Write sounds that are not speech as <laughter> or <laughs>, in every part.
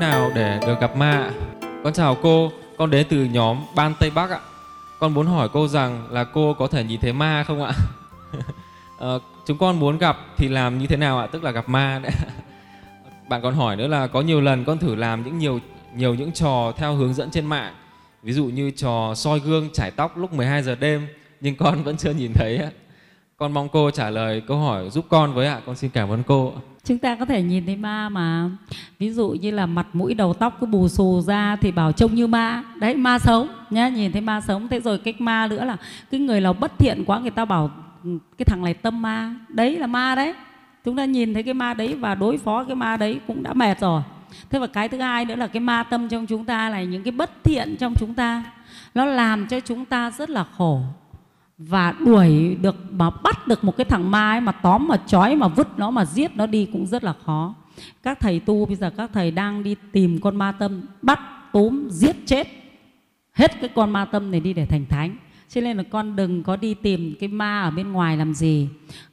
nào để được gặp ma ạ? Con chào cô, con đến từ nhóm Ban Tây Bắc ạ. Con muốn hỏi cô rằng là cô có thể nhìn thấy ma không ạ? à, <laughs> chúng con muốn gặp thì làm như thế nào ạ? Tức là gặp ma đấy. <laughs> Bạn còn hỏi nữa là có nhiều lần con thử làm những nhiều nhiều những trò theo hướng dẫn trên mạng. Ví dụ như trò soi gương chải tóc lúc 12 giờ đêm nhưng con vẫn chưa nhìn thấy ạ. Con mong cô trả lời câu hỏi giúp con với ạ. Con xin cảm ơn cô. Chúng ta có thể nhìn thấy ma mà. Ví dụ như là mặt, mũi, đầu, tóc cứ bù xù ra Thì bảo trông như ma. Đấy, ma sống, nhá, Nhìn thấy ma sống. Thế rồi cách ma nữa là Cái người nào bất thiện quá, người ta bảo ừ, Cái thằng này tâm ma. Đấy là ma đấy. Chúng ta nhìn thấy cái ma đấy Và đối phó cái ma đấy cũng đã mệt rồi. Thế và cái thứ hai nữa là cái ma tâm trong chúng ta là những cái bất thiện trong chúng ta. Nó làm cho chúng ta rất là khổ và đuổi được mà bắt được một cái thằng ma ấy mà tóm mà trói mà vứt nó mà giết nó đi cũng rất là khó. Các thầy tu bây giờ các thầy đang đi tìm con ma tâm bắt túm giết chết hết cái con ma tâm này đi để thành thánh. Cho nên là con đừng có đi tìm cái ma ở bên ngoài làm gì.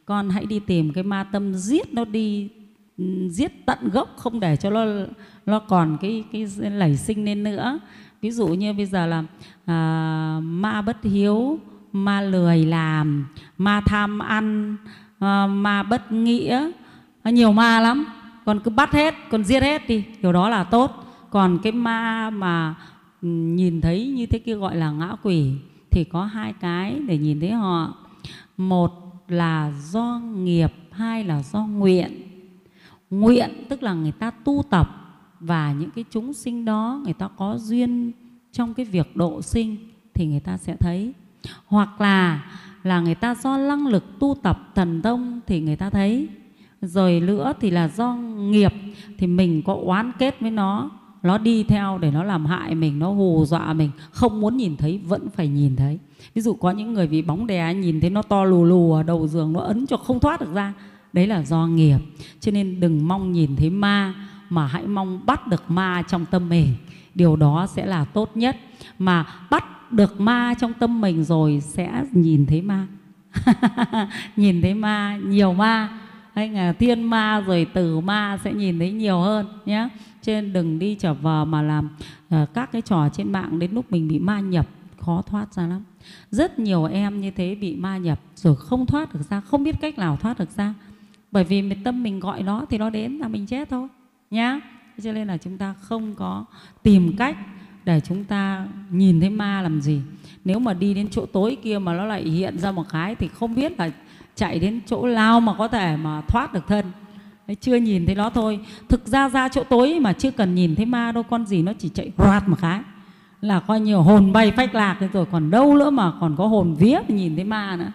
Con hãy đi tìm cái ma tâm giết nó đi giết tận gốc không để cho nó nó còn cái cái lẩy sinh lên nữa. Ví dụ như bây giờ là à, ma bất hiếu ma lười làm, ma tham ăn ờ, ma bất nghĩa. Nó nhiều ma lắm con cứ bắt hết con giết hết đi điều đó là tốt. Còn cái ma mà ừ, nhìn thấy như thế kia gọi là ngã quỷ, thì có hai cái để nhìn thấy họ. Một là do nghiệp, hai là do nguyện. Nguyện tức là người ta tu tập, và những cái chúng sinh đó người ta có duyên trong cái việc độ sinh thì người ta sẽ thấy hoặc là là người ta do năng lực tu tập thần thông thì người ta thấy. Rồi nữa thì là do nghiệp thì mình có oán kết với nó nó đi theo để nó làm hại mình, nó hù dọa mình, không muốn nhìn thấy, vẫn phải nhìn thấy. Ví dụ có những người vì bóng đè, nhìn thấy nó to lù lù ở đầu giường, nó ấn cho không thoát được ra, đấy là do nghiệp. Cho nên đừng mong nhìn thấy ma, mà hãy mong bắt được ma trong tâm mình. Điều đó sẽ là tốt nhất. Mà bắt được ma trong tâm mình rồi sẽ nhìn thấy ma. <laughs> Nhìn thấy ma, nhiều ma. Hay là thiên ma rồi tử ma sẽ nhìn thấy nhiều hơn nhé. Cho nên đừng đi trở vờ mà làm ờ, các cái trò trên mạng đến lúc mình bị ma nhập, khó thoát ra lắm. Rất nhiều em như thế bị ma nhập rồi không thoát được ra, không biết cách nào thoát được ra. Bởi vì mình, tâm mình gọi nó thì nó đến là mình chết thôi nhá. Cho nên là chúng ta không có tìm cách để chúng ta nhìn thấy ma làm gì. Nếu mà đi đến chỗ tối kia mà nó lại hiện ra một cái thì không biết là chạy đến chỗ lao mà có thể mà thoát được thân. Đấy, chưa nhìn thấy nó thôi. Thực ra ra chỗ tối mà chưa cần nhìn thấy ma đâu con gì nó chỉ chạy quạt một cái. Là coi nhiều hồn bay phách lạc thế rồi còn đâu nữa mà còn có hồn vía nhìn thấy ma nữa.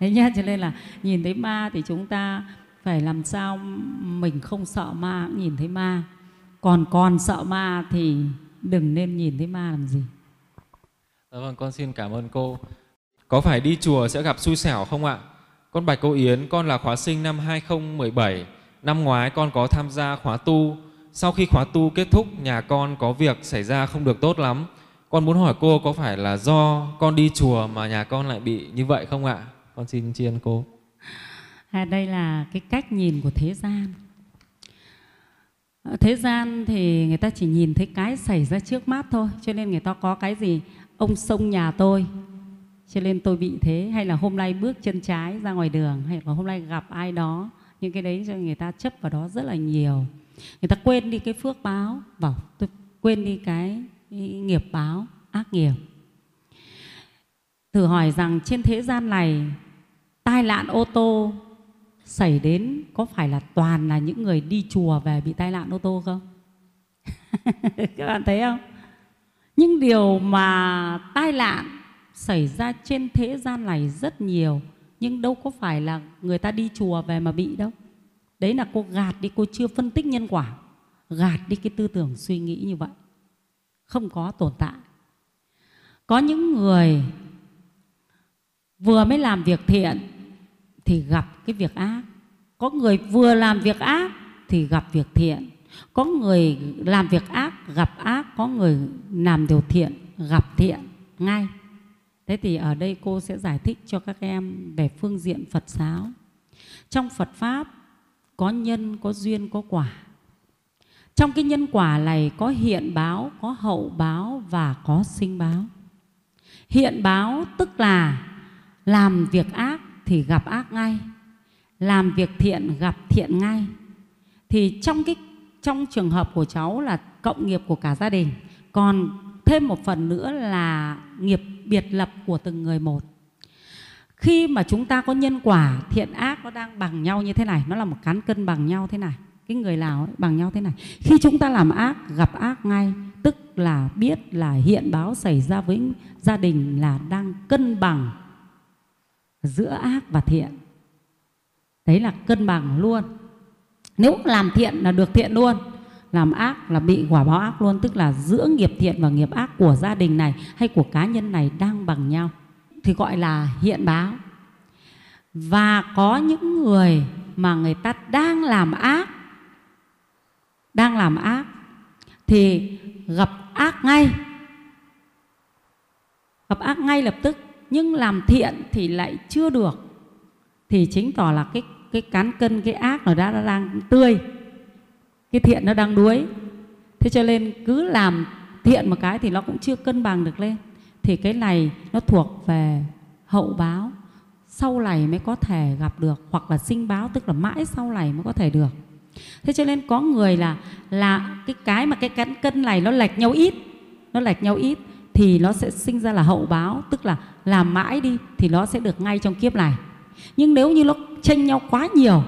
Thế nhá cho nên là nhìn thấy ma thì chúng ta phải làm sao mình không sợ ma cũng nhìn thấy ma. Còn còn sợ ma thì đừng nên nhìn thấy ma làm gì Dạ vâng, con xin cảm ơn cô. Có phải đi chùa sẽ gặp xui xẻo không ạ? Con bạch cô Yến, con là khóa sinh năm 2017. Năm ngoái con có tham gia khóa tu. Sau khi khóa tu kết thúc, nhà con có việc xảy ra không được tốt lắm. Con muốn hỏi cô có phải là do con đi chùa mà nhà con lại bị như vậy không ạ? Con xin tri ân cô. à, đây là cái cách nhìn của thế gian Ờ, thế gian thì người ta chỉ nhìn thấy cái xảy ra trước mắt thôi cho nên người ta có cái gì? Ông sông nhà tôi. Cho nên tôi bị thế hay là hôm nay bước chân trái ra ngoài đường hay là hôm nay gặp ai đó những cái đấy cho người ta chấp vào đó rất là nhiều. Người ta quên đi cái phước báo bảo tôi quên đi cái, cái nghiệp báo ác nghiệp. Thử hỏi rằng trên thế gian này tai nạn ô tô xảy đến có phải là toàn là những người đi chùa về bị tai nạn ô tô không? <laughs> Các bạn thấy không? Những điều mà tai nạn xảy ra trên thế gian này rất nhiều, nhưng đâu có phải là người ta đi chùa về mà bị đâu. Đấy là cô gạt đi, cô chưa phân tích nhân quả, gạt đi cái tư tưởng suy nghĩ như vậy. Không có tồn tại. Có những người vừa mới làm việc thiện thì gặp cái việc ác. Có người vừa làm việc ác thì gặp việc thiện. Có người làm việc ác, gặp ác. Có người làm điều thiện, gặp thiện. Ngay. Thế thì ở đây cô sẽ giải thích cho các em về phương diện phật giáo. Trong phật pháp, có nhân, có duyên, có quả. Trong cái nhân quả này có hiện báo, có hậu báo và có sinh báo. Hiện báo tức là làm việc ác thì gặp ác ngay làm việc thiện gặp thiện ngay. Thì trong cái trong trường hợp của cháu là cộng nghiệp của cả gia đình còn thêm một phần nữa là nghiệp biệt lập của từng người một. Khi mà chúng ta có nhân quả thiện ác nó đang bằng nhau như thế này nó là một cán cân bằng nhau thế này cái người nào ấy, bằng nhau thế này. Khi chúng ta làm ác gặp ác ngay tức là biết là hiện báo xảy ra với gia đình là đang cân bằng giữa ác và thiện. Đấy là cân bằng luôn. Nếu làm thiện là được thiện luôn, làm ác là bị quả báo ác luôn, tức là giữa nghiệp thiện và nghiệp ác của gia đình này hay của cá nhân này đang bằng nhau, thì gọi là hiện báo. Và có những người mà người ta đang làm ác, đang làm ác, thì gặp ác ngay. Gặp ác ngay lập tức nhưng làm thiện thì lại chưa được. Thì chính tỏ là cái cái cán cân cái ác nó đã, đã đang tươi. Cái thiện nó đang đuối. Thế cho nên cứ làm thiện một cái thì nó cũng chưa cân bằng được lên. Thì cái này nó thuộc về hậu báo. Sau này mới có thể gặp được hoặc là sinh báo tức là mãi sau này mới có thể được. Thế cho nên có người là là cái cái mà cái cán cân này nó lệch nhau ít nó lệch nhau ít thì nó sẽ sinh ra là hậu báo tức là làm mãi đi thì nó sẽ được ngay trong kiếp này. Nhưng nếu như nó tranh nhau quá nhiều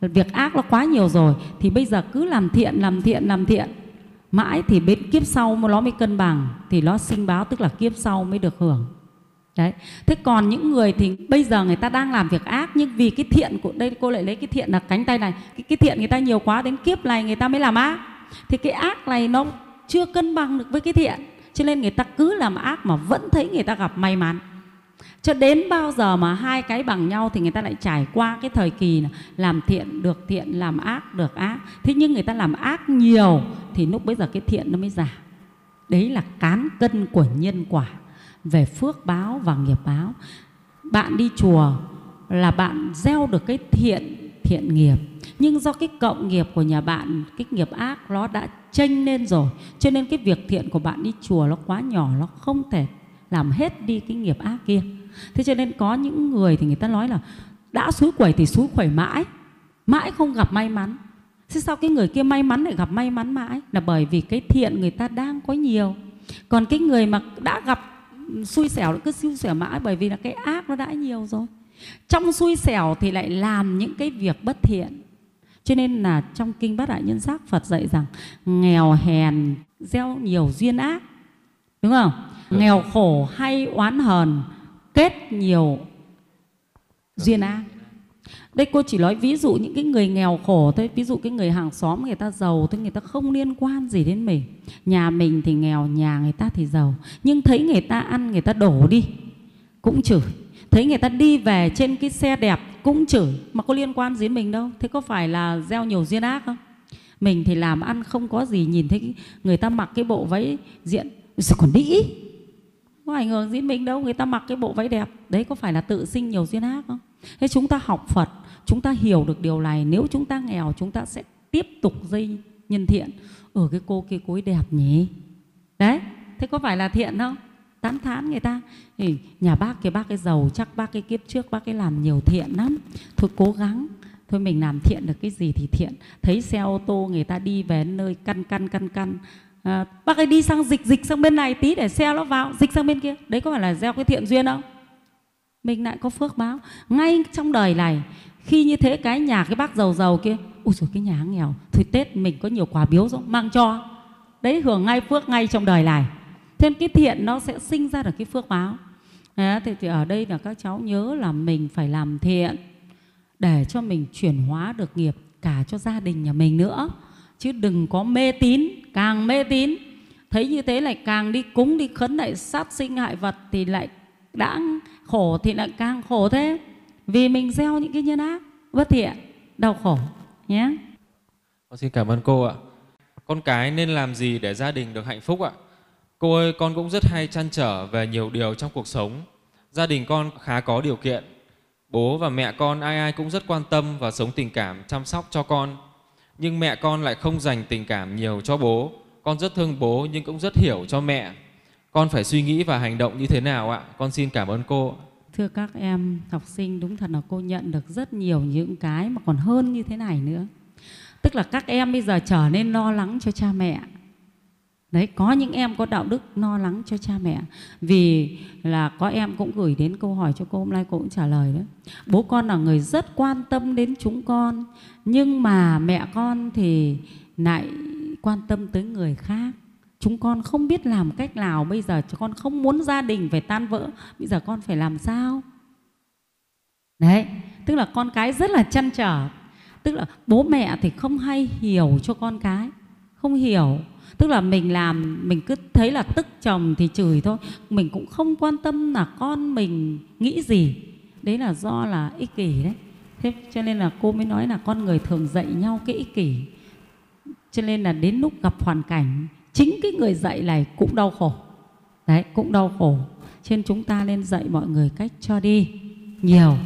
việc ác nó quá nhiều rồi thì bây giờ cứ làm thiện làm thiện làm thiện mãi thì bên kiếp sau nó mới cân bằng thì nó sinh báo tức là kiếp sau mới được hưởng. Đấy. Thế còn những người thì bây giờ người ta đang làm việc ác nhưng vì cái thiện của đây cô lại lấy cái thiện là cánh tay này cái, cái thiện người ta nhiều quá đến kiếp này người ta mới làm ác. Thì cái ác này nó chưa cân bằng được với cái thiện cho nên người ta cứ làm ác mà vẫn thấy người ta gặp may mắn. Cho đến bao giờ mà hai cái bằng nhau thì người ta lại trải qua cái thời kỳ làm thiện được thiện, làm ác được ác. Thế nhưng người ta làm ác nhiều thì lúc bây giờ cái thiện nó mới giảm đấy là cán cân của nhân quả về phước báo và nghiệp báo. Bạn đi chùa là bạn gieo được cái thiện thiện nghiệp. Nhưng do cái cộng nghiệp của nhà bạn, cái nghiệp ác nó đã tranh lên rồi, cho nên cái việc thiện của bạn đi chùa nó quá nhỏ, nó không thể làm hết đi cái nghiệp ác kia. Thế cho nên có những người thì người ta nói là, đã suối quẩy thì suối quẩy mãi mãi không gặp may mắn. Thế sao cái người kia may mắn lại gặp may mắn mãi? Là bởi vì cái thiện người ta đang có nhiều. Còn cái người mà đã gặp xui xẻo, cứ xui xẻo mãi bởi vì là cái ác nó đã nhiều rồi trong xui xẻo thì lại làm những cái việc bất thiện. Cho nên là trong kinh bát đại nhân giác phật dạy rằng nghèo hèn gieo nhiều duyên ác. Đúng không? Nghèo khổ hay oán hờn kết nhiều duyên ác. Đây cô chỉ nói ví dụ những cái người nghèo khổ thôi. Ví dụ cái người hàng xóm người ta giàu thôi người ta không liên quan gì đến mình. Nhà mình thì nghèo nhà người ta thì giàu. Nhưng thấy người ta ăn người ta đổ đi cũng chửi thấy người ta đi về trên cái xe đẹp cũng chửi, mà có liên quan gì đến mình đâu. Thế có phải là gieo nhiều duyên ác không? Mình thì làm ăn không có gì, nhìn thấy người ta mặc cái bộ váy diện. Rồi còn đĩ có ảnh hưởng gì mình đâu, người ta mặc cái bộ váy đẹp. Đấy, có phải là tự sinh nhiều duyên ác không? Thế chúng ta học phật, chúng ta hiểu được điều này. Nếu chúng ta nghèo, chúng ta sẽ tiếp tục dây nhân thiện ở cái cô kia cối đẹp nhỉ? Đấy, thế có phải là thiện không? Tán thán người ta. Thì nhà bác kia bác cái giàu chắc bác cái kiếp trước bác cái làm nhiều thiện lắm. Thôi cố gắng. Thôi mình làm thiện được cái gì thì thiện. Thấy xe ô tô người ta đi về nơi căn căn căn căn. À, bác ấy đi sang dịch dịch sang bên này tí để xe nó vào dịch sang bên kia. Đấy có phải là gieo cái thiện duyên không? Mình lại có phước báo. Ngay trong đời này khi như thế cái nhà cái bác giàu giàu kia ui rồi cái nhà nghèo. Thôi tết mình có nhiều quà biếu rồi mang cho. Đấy hưởng ngay phước ngay trong đời này thêm cái thiện nó sẽ sinh ra được cái phước báo. Đấy, thì, thì ở đây là các cháu nhớ là mình phải làm thiện để cho mình chuyển hóa được nghiệp cả cho gia đình nhà mình nữa. Chứ đừng có mê tín càng mê tín. Thấy như thế lại càng đi cúng đi khấn lại sát sinh hại vật thì lại đã khổ thì lại càng khổ thế. Vì mình gieo những cái nhân ác bất thiện đau khổ nhé. Con xin cảm ơn cô ạ. Con cái nên làm gì để gia đình được hạnh phúc ạ? Cô ơi con cũng rất hay chăn trở về nhiều điều trong cuộc sống gia đình con khá có điều kiện bố và mẹ con ai ai cũng rất quan tâm và sống tình cảm chăm sóc cho con nhưng mẹ con lại không dành tình cảm nhiều cho bố. Con rất thương bố nhưng cũng rất hiểu cho mẹ. Con phải suy nghĩ và hành động như thế nào ạ? Con xin cảm ơn cô. Thưa các em học sinh, đúng thật là cô nhận được rất nhiều những cái mà còn hơn như thế này nữa. Tức là các em bây giờ trở nên lo lắng cho cha mẹ. Đấy, có những em có đạo đức lo lắng cho cha mẹ. Vì là có em cũng gửi đến câu hỏi cho cô hôm nay cô cũng trả lời đấy Bố con là người rất quan tâm đến chúng con, nhưng mà mẹ con thì lại quan tâm tới người khác. Chúng con không biết làm cách nào bây giờ chúng con không muốn gia đình phải tan vỡ. Bây giờ con phải làm sao? Đấy, tức là con cái rất là chăn trở. Tức là bố mẹ thì không hay hiểu cho con cái, không hiểu. Tức là mình làm mình cứ thấy là tức chồng thì chửi thôi, mình cũng không quan tâm là con mình nghĩ gì. Đấy là do là ích kỷ đấy. Thế cho nên là cô mới nói là con người thường dạy nhau cái ích kỷ. Cho nên là đến lúc gặp hoàn cảnh chính cái người dạy này cũng đau khổ đấy cũng đau khổ trên chúng ta nên dạy mọi người cách cho đi nhiều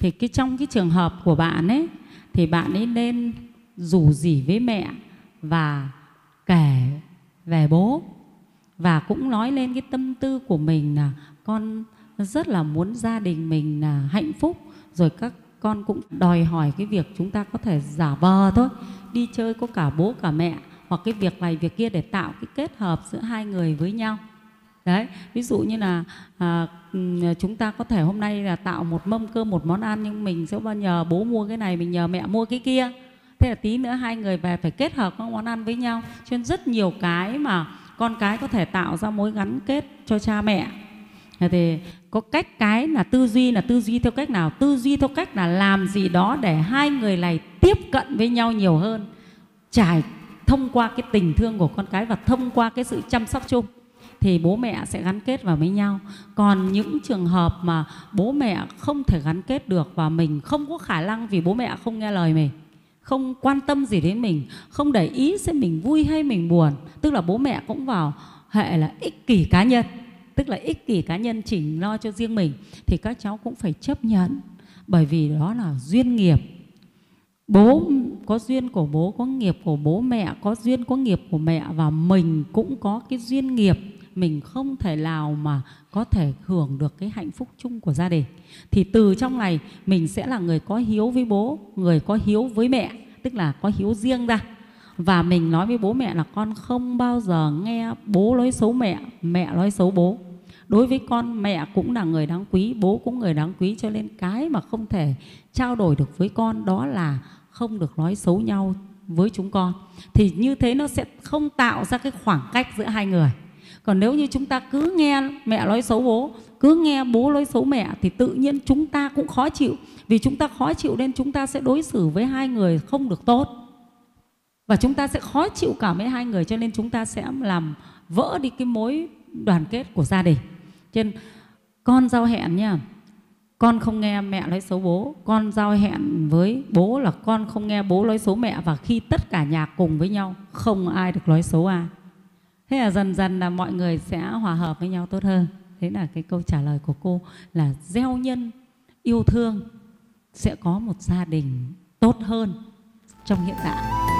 thì cái trong cái trường hợp của bạn ấy thì bạn ấy nên rủ rỉ với mẹ và kể về bố và cũng nói lên cái tâm tư của mình là con rất là muốn gia đình mình là hạnh phúc. Rồi các con cũng đòi hỏi cái việc chúng ta có thể giả vờ thôi đi chơi có cả bố cả mẹ hoặc cái việc này việc kia để tạo cái kết hợp giữa hai người với nhau. Đấy ví dụ như là à, chúng ta có thể hôm nay là tạo một mâm cơm một món ăn nhưng mình sẽ bao nhờ bố mua cái này mình nhờ mẹ mua cái kia thế là tí nữa hai người về phải kết hợp các món ăn với nhau. Cho nên rất nhiều cái mà con cái có thể tạo ra mối gắn kết cho cha mẹ. Thì có cách cái là tư duy, là tư duy theo cách nào? Tư duy theo cách là làm gì đó để hai người này tiếp cận với nhau nhiều hơn. Trải thông qua cái tình thương của con cái và thông qua cái sự chăm sóc chung thì bố mẹ sẽ gắn kết vào với nhau. Còn những trường hợp mà bố mẹ không thể gắn kết được và mình không có khả năng vì bố mẹ không nghe lời mình không quan tâm gì đến mình, không để ý xem mình vui hay mình buồn, tức là bố mẹ cũng vào hệ là ích kỷ cá nhân, tức là ích kỷ cá nhân chỉ lo cho riêng mình, thì các cháu cũng phải chấp nhận, bởi vì đó là duyên nghiệp. Bố có duyên của bố, có nghiệp của bố mẹ, có duyên, có nghiệp của mẹ và mình cũng có cái duyên nghiệp mình không thể nào mà có thể hưởng được cái hạnh phúc chung của gia đình. Thì từ trong này, mình sẽ là người có hiếu với bố, người có hiếu với mẹ, tức là có hiếu riêng ra. Và mình nói với bố mẹ là con không bao giờ nghe bố nói xấu mẹ mẹ nói xấu bố. Đối với con, mẹ cũng là người đáng quý, bố cũng người đáng quý, cho nên cái mà không thể trao đổi được với con đó là không được nói xấu nhau với chúng con. Thì như thế nó sẽ không tạo ra cái khoảng cách giữa hai người còn nếu như chúng ta cứ nghe mẹ nói xấu bố, cứ nghe bố nói xấu mẹ thì tự nhiên chúng ta cũng khó chịu. Vì chúng ta khó chịu nên chúng ta sẽ đối xử với hai người không được tốt. Và chúng ta sẽ khó chịu cả với hai người cho nên chúng ta sẽ làm vỡ đi cái mối đoàn kết của gia đình. Cho nên con giao hẹn nha. Con không nghe mẹ nói xấu bố. Con giao hẹn với bố là con không nghe bố nói xấu mẹ và khi tất cả nhà cùng với nhau, không ai được nói xấu ai thế là dần dần là mọi người sẽ hòa hợp với nhau tốt hơn. Thế là cái câu trả lời của cô là gieo nhân, yêu thương sẽ có một gia đình tốt hơn trong hiện tại.